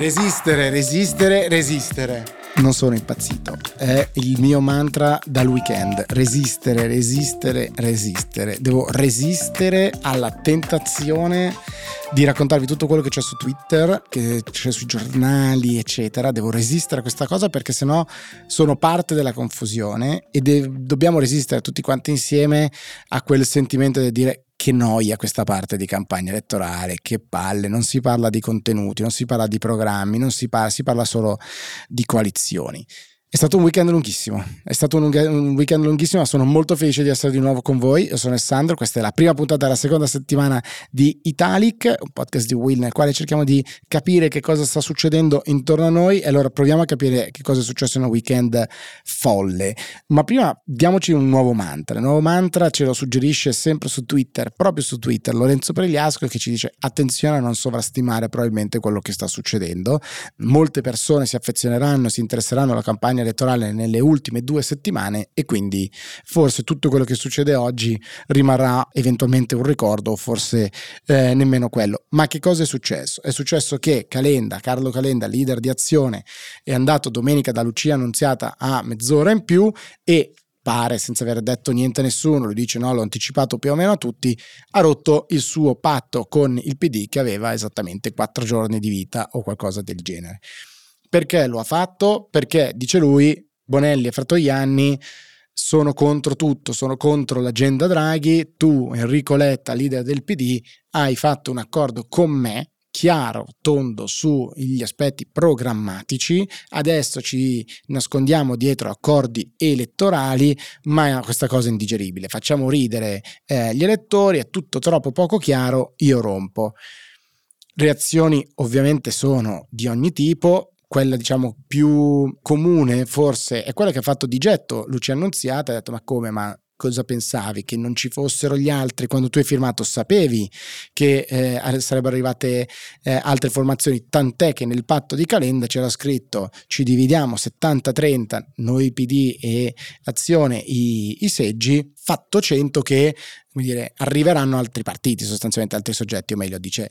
Resistere, resistere, resistere. Non sono impazzito. È il mio mantra dal weekend. Resistere, resistere, resistere. Devo resistere alla tentazione di raccontarvi tutto quello che c'è su Twitter, che c'è sui giornali, eccetera. Devo resistere a questa cosa perché sennò sono parte della confusione e de- dobbiamo resistere tutti quanti insieme a quel sentimento di dire che noia questa parte di campagna elettorale, che palle, non si parla di contenuti, non si parla di programmi, si parla, si parla solo di coalizioni. È stato un weekend lunghissimo, è stato un, weekend lunghissimo, ma sono molto felice di essere di nuovo con voi. Io sono Alessandro, questa è la prima puntata della seconda settimana di Italic, un podcast di Will nel quale cerchiamo di capire che cosa sta succedendo intorno a noi e allora proviamo a capire che cosa è successo in un weekend folle. Ma prima diamoci un nuovo mantra. Il nuovo mantra ce lo suggerisce sempre su Twitter, proprio su Twitter, Lorenzo Pregliasco che ci dice attenzione a non sovrastimare probabilmente quello che sta succedendo. Molte persone si affezioneranno, si interesseranno alla campagna campagna elettorale nelle ultime due settimane e quindi forse tutto quello che succede oggi rimarrà eventualmente un ricordo o forse eh, nemmeno quello. Ma che cosa è successo? È successo che Calenda, Carlo Calenda, leader di Azione, è andato domenica da Lucia Annunziata a mezz'ora in più e pare senza aver detto niente a nessuno, lui dice no, l'ho anticipato più o meno a tutti, ha rotto il suo patto con il PD che aveva esattamente quattro giorni di vita o qualcosa del genere. Perché lo ha fatto? Perché, dice lui, Bonelli e Fratoianni sono contro tutto, sono contro l'agenda Draghi, tu Enrico Letta, leader del PD, hai fatto un accordo con me chiaro, tondo sugli aspetti programmatici, adesso ci nascondiamo dietro accordi elettorali, ma questa cosa è indigeribile, facciamo ridere eh, gli elettori, è tutto troppo poco chiaro, io rompo. Reazioni ovviamente sono di ogni tipo, quella diciamo più comune forse è quella che ha fatto di getto Lucia Annunziata, ha detto ma come, ma cosa pensavi? Che non ci fossero gli altri? Quando tu hai firmato sapevi che eh, sarebbero arrivate eh, altre formazioni, tant'è che nel patto di Calenda c'era scritto ci dividiamo 70-30, noi PD e Azione i, i seggi, fatto 100 che dire, arriveranno altri partiti, sostanzialmente altri soggetti, o meglio dice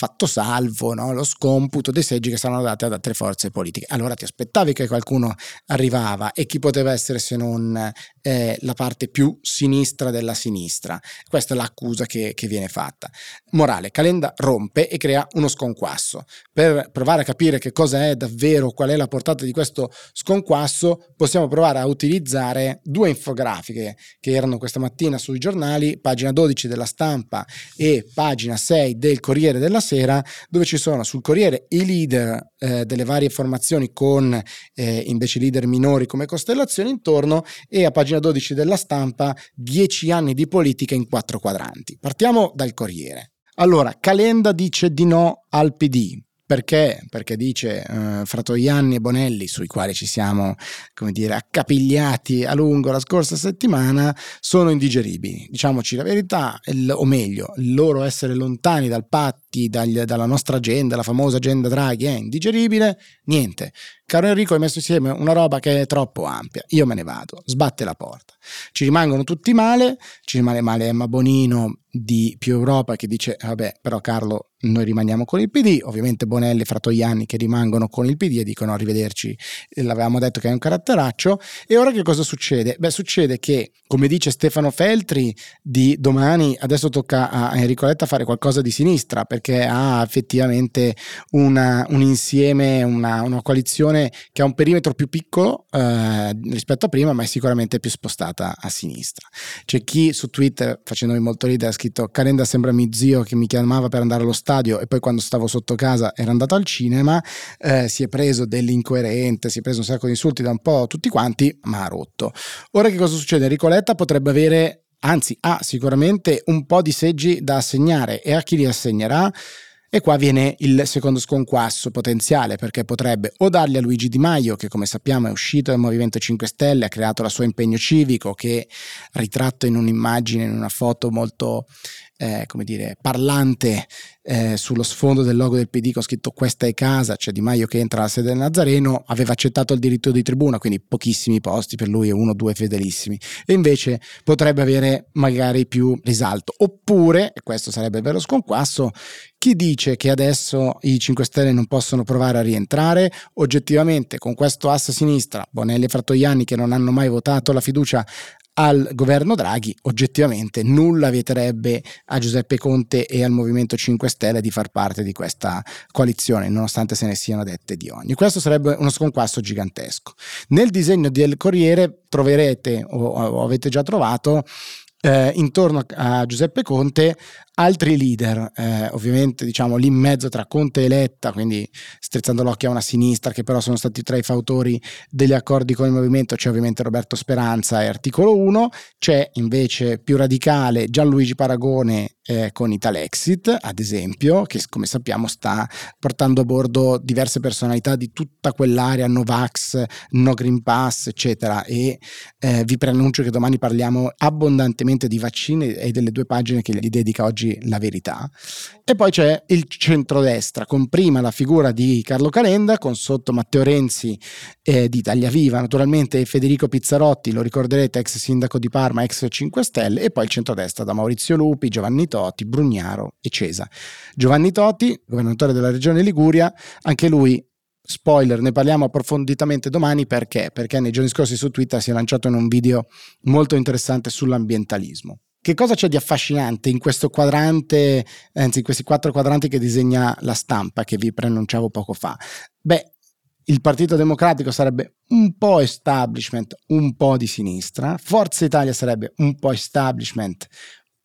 fatto salvo no? lo scomputo dei seggi che saranno dati ad altre forze politiche. Allora ti aspettavi che qualcuno arrivava e chi poteva essere se non eh, la parte più sinistra della sinistra? Questa è l'accusa che, che viene fatta. Morale, Calenda rompe e crea uno sconquasso. Per provare a capire che cosa è davvero, qual è la portata di questo sconquasso, possiamo provare a utilizzare due infografiche che erano questa mattina sui giornali, pagina 12 della stampa e pagina 6 del Corriere della Sera dove ci sono sul Corriere i leader eh, delle varie formazioni con eh, invece leader minori come costellazioni intorno e a pagina 12 della stampa 10 anni di politica in quattro quadranti. Partiamo dal Corriere. Allora, Calenda dice di no al PD. Perché? Perché dice eh, Fratoianni e Bonelli, sui quali ci siamo, come dire, accapigliati a lungo la scorsa settimana, sono indigeribili. Diciamoci la verità, il, o meglio, il loro essere lontani dal patti, dagli, dalla nostra agenda, la famosa agenda Draghi, è indigeribile. Niente. Caro Enrico, hai messo insieme una roba che è troppo ampia. Io me ne vado. Sbatte la porta. Ci rimangono tutti male, ci rimane male Emma Bonino di Più Europa che dice, vabbè, però Carlo noi rimaniamo con il PD, ovviamente Bonelli e Fratoianni che rimangono con il PD e dicono arrivederci, l'avevamo detto che è un caratteraccio e ora che cosa succede? Beh succede che come dice Stefano Feltri di domani adesso tocca a Enrico Letta fare qualcosa di sinistra perché ha effettivamente una, un insieme, una, una, coalizione che ha un perimetro più piccolo eh, rispetto a prima ma è sicuramente più spostata a sinistra. C'è chi su Twitter facendomi molto ridere ha scritto Calenda sembra mio zio che mi chiamava per andare allo stadio e poi quando stavo sotto casa era andato al cinema, eh, si è preso dell'incoerente, si è preso un sacco di insulti da un po' tutti quanti, ma ha rotto. Ora che cosa succede? Enrico Letta potrebbe avere, anzi ha sicuramente un po' di seggi da assegnare e a chi li assegnerà? E qua viene il secondo sconquasso potenziale, perché potrebbe o darli a Luigi Di Maio, che come sappiamo è uscito dal Movimento 5 Stelle, ha creato il suo impegno civico, che ritratto in un'immagine, in una foto molto eh, come dire, parlante eh, sullo sfondo del logo del PD con scritto questa è casa, c'è Di Maio che entra alla sede del Nazareno, aveva accettato il diritto di tribuna, quindi pochissimi posti per lui e uno o due fedelissimi, e invece potrebbe avere magari più risalto. Oppure, e questo sarebbe il vero sconquasso, chi dice che adesso i 5 Stelle non possono provare a rientrare? Oggettivamente, con questo asse sinistra, Bonelli e Frattoiani che non hanno mai votato la fiducia al governo Draghi, oggettivamente nulla vieterebbe a Giuseppe Conte e al Movimento 5 Stelle di far parte di questa coalizione, nonostante se ne siano dette di ogni. Questo sarebbe uno sconquasso gigantesco. Nel disegno del Corriere troverete o, avete già trovato eh, intorno a Giuseppe Conte altri leader, eh, ovviamente diciamo lì in mezzo tra Conte e Letta, quindi strizzando l'occhio a una sinistra che però sono stati tra i fautori degli accordi con il movimento, c'è ovviamente Roberto Speranza e Articolo 1, c'è invece più radicale Gianluigi Paragone eh, con Italexit, ad esempio, che come sappiamo sta portando a bordo diverse personalità di tutta quell'area Novax, No Green Pass, eccetera, e eh, vi preannuncio che domani parliamo abbondantemente di vaccini e delle due pagine che gli dedica oggi la verità. E poi c'è il centrodestra, con prima la figura di Carlo Calenda, con sotto Matteo Renzi eh, di Italia Viva, naturalmente Federico Pizzarotti, lo ricorderete, ex sindaco di Parma, ex 5 Stelle, e poi il centrodestra da Maurizio Lupi, Giovanni Toti, Brugnaro e Cesa. Giovanni Toti, governatore della regione Liguria, anche lui spoiler, ne parliamo approfonditamente domani perché? Perché nei giorni scorsi su Twitter si è lanciato in un video molto interessante sull'ambientalismo. Che cosa c'è di affascinante in questo quadrante, anzi in questi quattro quadranti che disegna la stampa che vi preannunciavo poco fa? Beh, il Partito Democratico sarebbe un po' establishment, un po' di sinistra, Forza Italia sarebbe un po' establishment,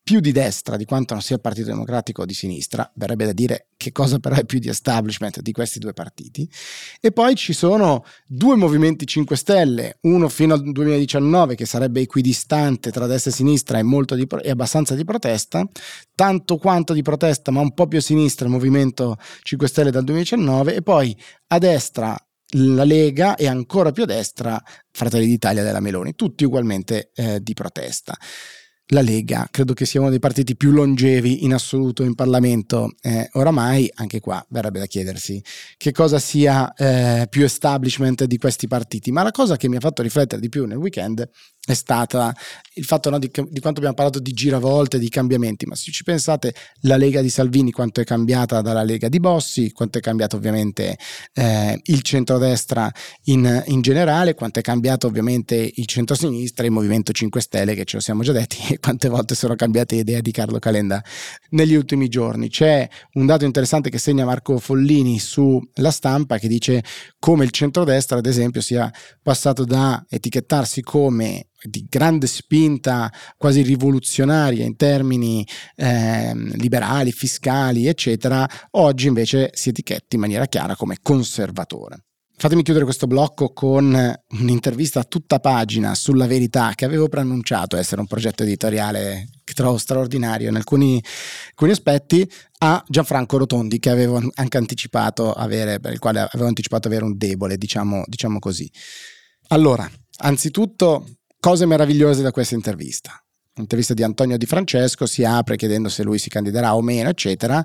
più di destra di quanto non sia il Partito Democratico di sinistra, verrebbe da dire che cosa però è più di establishment di questi due partiti, e poi ci sono due movimenti 5 Stelle, uno fino al 2019 che sarebbe equidistante tra destra e sinistra e, molto di, e abbastanza di protesta, tanto quanto di protesta ma un po' più a sinistra il movimento 5 Stelle dal 2019 e poi a destra la Lega e ancora più a destra Fratelli d'Italia della Meloni, tutti ugualmente eh, di protesta la Lega. Credo che sia uno dei partiti più longevi in assoluto in Parlamento eh, oramai, anche qua verrebbe da chiedersi che cosa sia eh, più establishment di questi partiti, ma la cosa che mi ha fatto riflettere di più nel weekend è stata il fatto no, di, di, quanto abbiamo parlato di giravolte, di cambiamenti, ma se ci pensate la Lega di Salvini quanto è cambiata dalla Lega di Bossi, quanto è cambiato ovviamente eh, il centrodestra in, in generale, quanto è cambiato ovviamente il centrosinistra, il Movimento 5 Stelle che ce lo siamo già detti e quante volte sono cambiate idee di Carlo Calenda negli ultimi giorni. C'è un dato interessante che segna Marco Follini sulla stampa che dice come il centrodestra ad esempio sia passato da etichettarsi come di grande spinta quasi rivoluzionaria in termini eh, liberali, fiscali, eccetera, oggi invece si etichetti in maniera chiara come conservatore. Fatemi chiudere questo blocco con un'intervista a tutta pagina sulla verità che avevo preannunciato essere un progetto editoriale che trovo straordinario in alcuni, alcuni aspetti a Gianfranco Rotondi che avevo anche anticipato avere, per il quale avevo anticipato avere un debole, diciamo, diciamo così. Allora, anzitutto cose meravigliose da questa intervista. L'intervista di Antonio Di Francesco si apre chiedendo se lui si candiderà o meno, eccetera.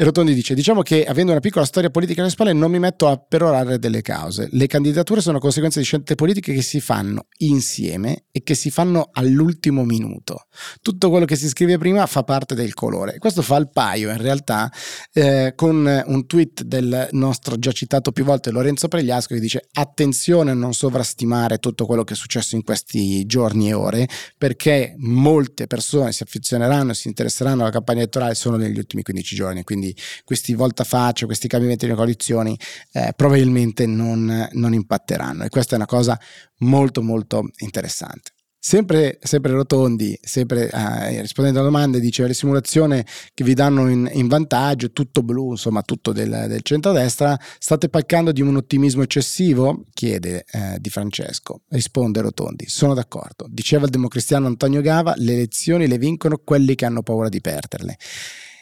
E Rotondi dice: Diciamo che avendo una piccola storia politica alle spalle, non mi metto a perorare delle cause. Le candidature sono conseguenza di scelte politiche che si fanno insieme e che si fanno all'ultimo minuto. Tutto quello che si scrive prima fa parte del colore. Questo fa il paio, in realtà, eh, con un tweet del nostro già citato più volte Lorenzo Pregliasco che dice: Attenzione a non sovrastimare tutto quello che è successo in questi giorni e ore, perché molte persone si affezioneranno e si interesseranno alla campagna elettorale solo negli ultimi 15 giorni. Quindi quindi questi voltafaccia, questi cambiamenti nelle coalizioni eh, probabilmente non, non impatteranno e questa è una cosa molto molto interessante. Sempre, sempre, Rotondi, sempre eh, rispondendo alle domande, dice le simulazioni che vi danno in, in vantaggio, tutto blu, insomma tutto del, del centro-destra, state paccando di un ottimismo eccessivo? Chiede eh, Di Francesco. Risponde Rotondi, sono d'accordo. Diceva il democristiano Antonio Gava, le elezioni le vincono quelli che hanno paura di perderle.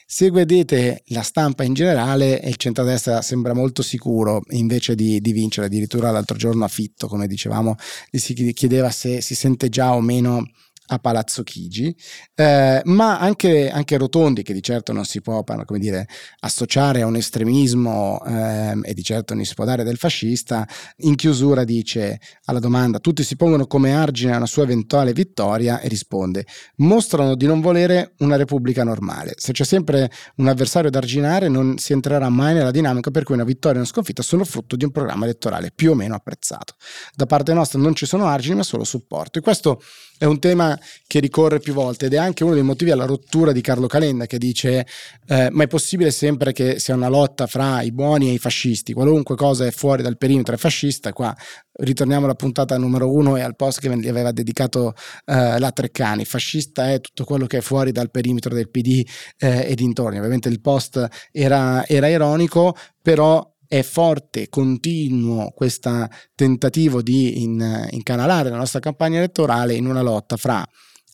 Se vedete la stampa in generale, il centrodestra sembra molto sicuro invece di, di, vincere. Addirittura l'altro giorno a Fitto, come dicevamo, gli si chiedeva se si sente già o meno a Palazzo Chigi, eh, ma anche, anche, Rotondi, che di certo non si può come dire, associare a un estremismo eh, e di certo non si può dare del fascista, in chiusura dice alla domanda tutti si pongono come argine a una sua eventuale vittoria e risponde mostrano di non volere una repubblica normale. Se c'è sempre un avversario da arginare non si entrerà mai nella dinamica per cui una vittoria e una sconfitta sono frutto di un programma elettorale più o meno apprezzato. Da parte nostra non ci sono argini ma solo supporto e questo è un tema che ricorre più volte ed è anche uno dei motivi alla rottura di Carlo Calenda che dice eh, ma è possibile sempre che sia una lotta fra i buoni e i fascisti, qualunque cosa è fuori dal perimetro è fascista, qua ritorniamo alla puntata numero uno e al post che gli aveva dedicato eh, la Treccani, fascista è tutto quello che è fuori dal perimetro del PD eh, e dintorni, ovviamente il post era, era ironico, però è forte, continuo questo tentativo di in, incanalare la nostra campagna elettorale in una lotta fra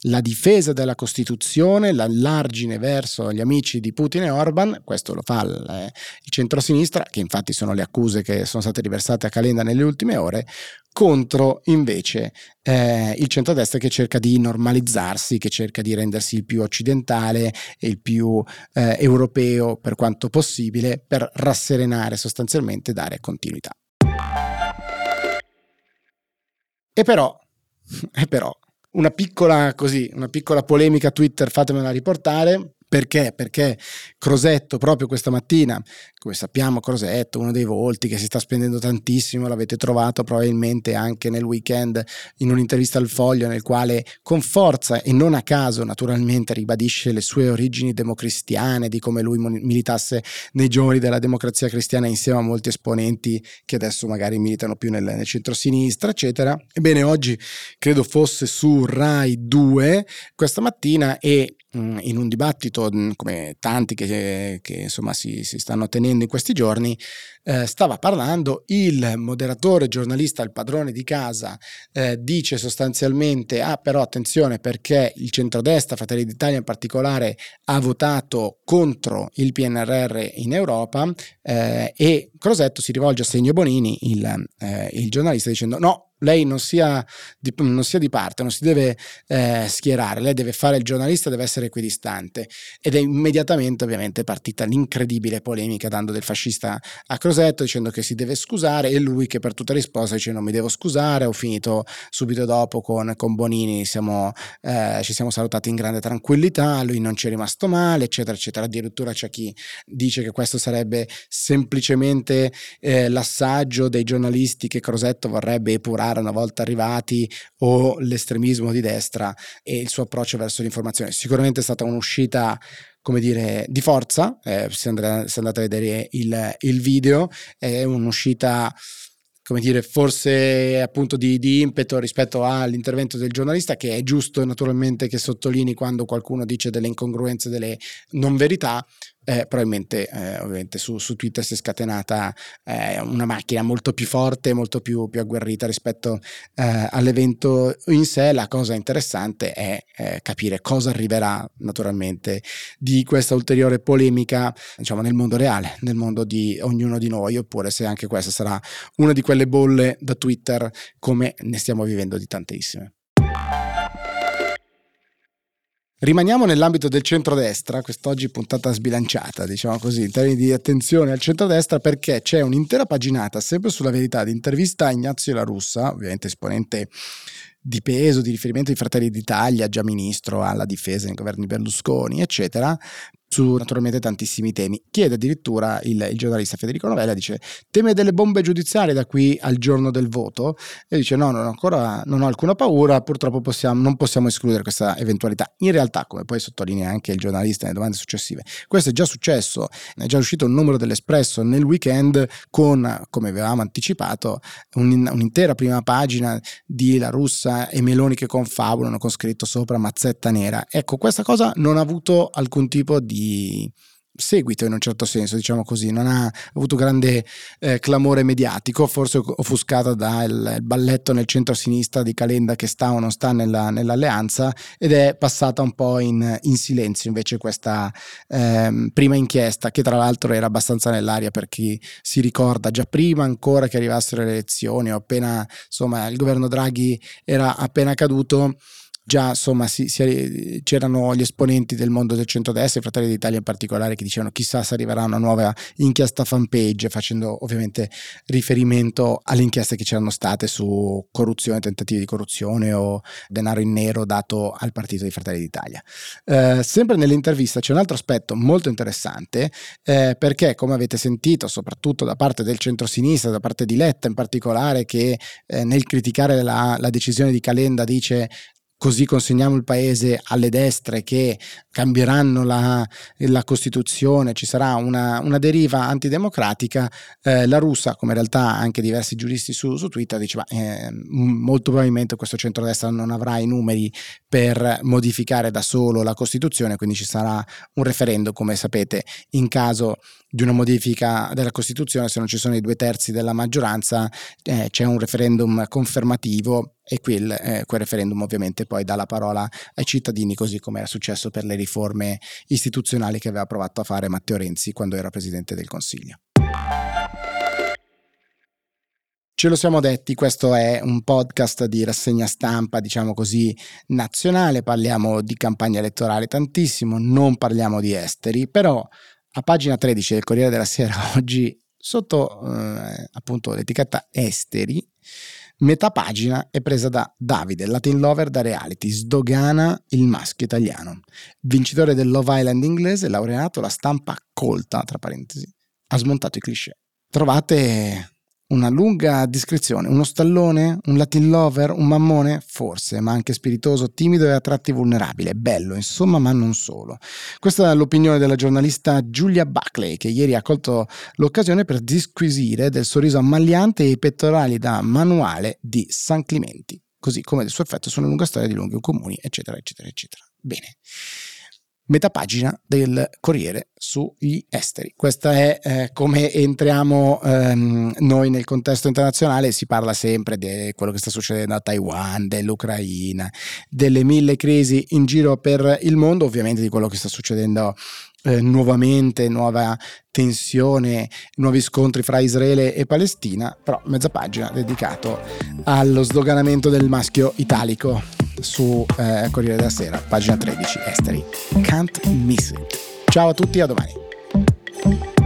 la difesa della Costituzione, l'allargine verso gli amici di Putin e Orban, questo lo fa il, eh, il centrosinistra, che infatti sono le accuse che sono state riversate a Calenda nelle ultime ore, contro invece eh, il centrodestra che cerca di normalizzarsi, che cerca di rendersi il più occidentale e il più eh, europeo per quanto possibile, per rasserenare sostanzialmente e dare continuità. E però, e però, una piccola così, una piccola polemica Twitter, fatemela riportare. Perché? Perché Crosetto proprio questa mattina, come sappiamo Crosetto, uno dei volti che si sta spendendo tantissimo, l'avete trovato probabilmente anche nel weekend in un'intervista al Foglio nel quale con forza e non a caso naturalmente ribadisce le sue origini democristiane, di come lui militasse nei giorni della democrazia cristiana insieme a molti esponenti che adesso magari militano più nel, nel centro-sinistra, eccetera. Ebbene oggi credo fosse su Rai 2 questa mattina e Mm, in un dibattito mm, come tanti che, che insomma si, si, stanno tenendo in questi giorni, eh, stava parlando il moderatore giornalista, il padrone di casa, eh, dice sostanzialmente, ah però attenzione perché il centrodestra, Fratelli d'Italia in particolare, ha votato contro il PNRR in Europa eh, e Crosetto si rivolge a Segno Bonini, il, eh, il giornalista, dicendo no, lei non sia di, non sia di parte, non si deve eh, schierare, lei deve fare il giornalista, deve essere equidistante. Ed è immediatamente ovviamente partita l'incredibile polemica dando del fascista a Crosetto dicendo che si deve scusare e lui che per tutta risposta dice non mi devo scusare, ho finito subito dopo con, con Bonini, siamo, eh, ci siamo salutati in grande tranquillità, lui non ci è rimasto male, eccetera, eccetera. Addirittura c'è chi dice che questo sarebbe semplicemente eh, l'assaggio dei giornalisti che Crosetto vorrebbe epurare fare una volta arrivati o l'estremismo di destra e il suo approccio verso l'informazione. Sicuramente è stata un'uscita come dire, di forza, eh, se, andate, se, andate, a vedere il, il video, è un'uscita come dire, forse appunto di, di, impeto rispetto all'intervento del giornalista, che è giusto naturalmente che sottolinei quando qualcuno dice delle incongruenze, delle non verità, eh, probabilmente eh, ovviamente su, su, Twitter si è scatenata eh, una macchina molto più forte, molto più, più agguerrita rispetto eh, all'evento in sé. La cosa interessante è eh, capire cosa arriverà naturalmente di questa ulteriore polemica diciamo, nel mondo reale, nel mondo di ognuno di noi, oppure se anche questa sarà una di quelle bolle da Twitter come ne stiamo vivendo di tantissime. Rimaniamo nell'ambito del centrodestra, quest'oggi puntata sbilanciata, diciamo così, in termini di attenzione al centrodestra, perché c'è un'intera paginata, sempre sulla verità, di intervista a Ignazio La Russa, ovviamente esponente di peso, di riferimento di Fratelli d'Italia, già ministro alla difesa nei governi Berlusconi, eccetera, su naturalmente tantissimi temi. Chiede addirittura il, il, giornalista Federico Novella, dice teme delle bombe giudiziarie da qui al giorno del voto e dice no, non ho ancora non ho alcuna paura, purtroppo possiamo, non possiamo escludere questa eventualità. In realtà, come poi sottolinea anche il giornalista nelle domande successive, questo è già successo, è già uscito un numero dell'Espresso nel weekend con, come avevamo anticipato, un, un'intera prima pagina di La Russa e Meloni che confabulano con scritto sopra mazzetta nera. Ecco, questa cosa non ha avuto alcun tipo di seguito in un certo senso, diciamo così, non ha avuto grande eh, clamore mediatico, forse offuscata dal balletto nel centro-sinistra di Calenda che sta o non sta nella, nell'alleanza ed è passata un po' in, in silenzio invece questa eh, prima inchiesta che tra l'altro era abbastanza nell'aria per chi si ricorda già prima ancora che arrivassero le elezioni o appena insomma il governo Draghi era appena caduto già insomma si, si, c'erano gli esponenti del mondo del centrodestra, i Fratelli d'Italia in particolare, che dicevano chissà se arriverà una nuova inchiesta fanpage, facendo ovviamente riferimento alle inchieste che c'erano state su corruzione, tentativi di corruzione o denaro in nero dato al partito dei Fratelli d'Italia. Eh, sempre nell'intervista c'è un altro aspetto molto interessante eh, perché come avete sentito soprattutto da parte del centro-sinistra, da parte di Letta in particolare che eh, nel criticare la, la decisione di Calenda dice così consegniamo il paese alle destre che cambieranno la, la Costituzione, ci sarà una, una deriva antidemocratica, eh, la russa, come in realtà anche diversi giuristi su, su Twitter, diceva eh, molto probabilmente questo centrodestra non avrà i numeri per modificare da solo la Costituzione, quindi ci sarà un referendum, come sapete, in caso di una modifica della Costituzione, se non ci sono i due terzi della maggioranza, eh, c'è un referendum confermativo e quel, eh, quel, referendum ovviamente poi dà la parola ai cittadini, così come era successo per le riforme istituzionali che aveva provato a fare Matteo Renzi quando era Presidente del Consiglio. Ce lo siamo detti, questo è un podcast di rassegna stampa, diciamo così, nazionale, parliamo di campagna elettorale tantissimo, non parliamo di esteri, però a pagina 13 del Corriere della Sera oggi, sotto eh, appunto l'etichetta esteri, metà pagina è presa da Davide, Latin Lover da reality, sdogana il maschio italiano. Vincitore del Love Island inglese, laureato, la stampa colta, tra parentesi, ha smontato i cliché. Trovate una lunga descrizione, uno stallone, un Latin lover, un mammone? Forse, ma anche spiritoso, timido e a tratti vulnerabile, bello, insomma, ma non solo. Questa è l'opinione della giornalista Giulia Buckley, che ieri ha colto l'occasione per disquisire del sorriso ammagliante e i pettorali da manuale di San Climenti, così come del suo effetto su una lunga storia di lunghi comuni, eccetera, eccetera, eccetera. Bene metà pagina del Corriere sugli esteri. Questa è eh, come entriamo ehm, noi nel contesto internazionale, si parla sempre di quello che sta succedendo a Taiwan, dell'Ucraina, delle mille crisi in giro per il mondo, ovviamente di quello che sta succedendo eh, nuovamente, nuova tensione, nuovi scontri fra Israele e Palestina, però mezza pagina dedicato allo sdoganamento del maschio italico su eh, Corriere della Sera, pagina 13, esteri. Can't miss it. Ciao a tutti, a domani.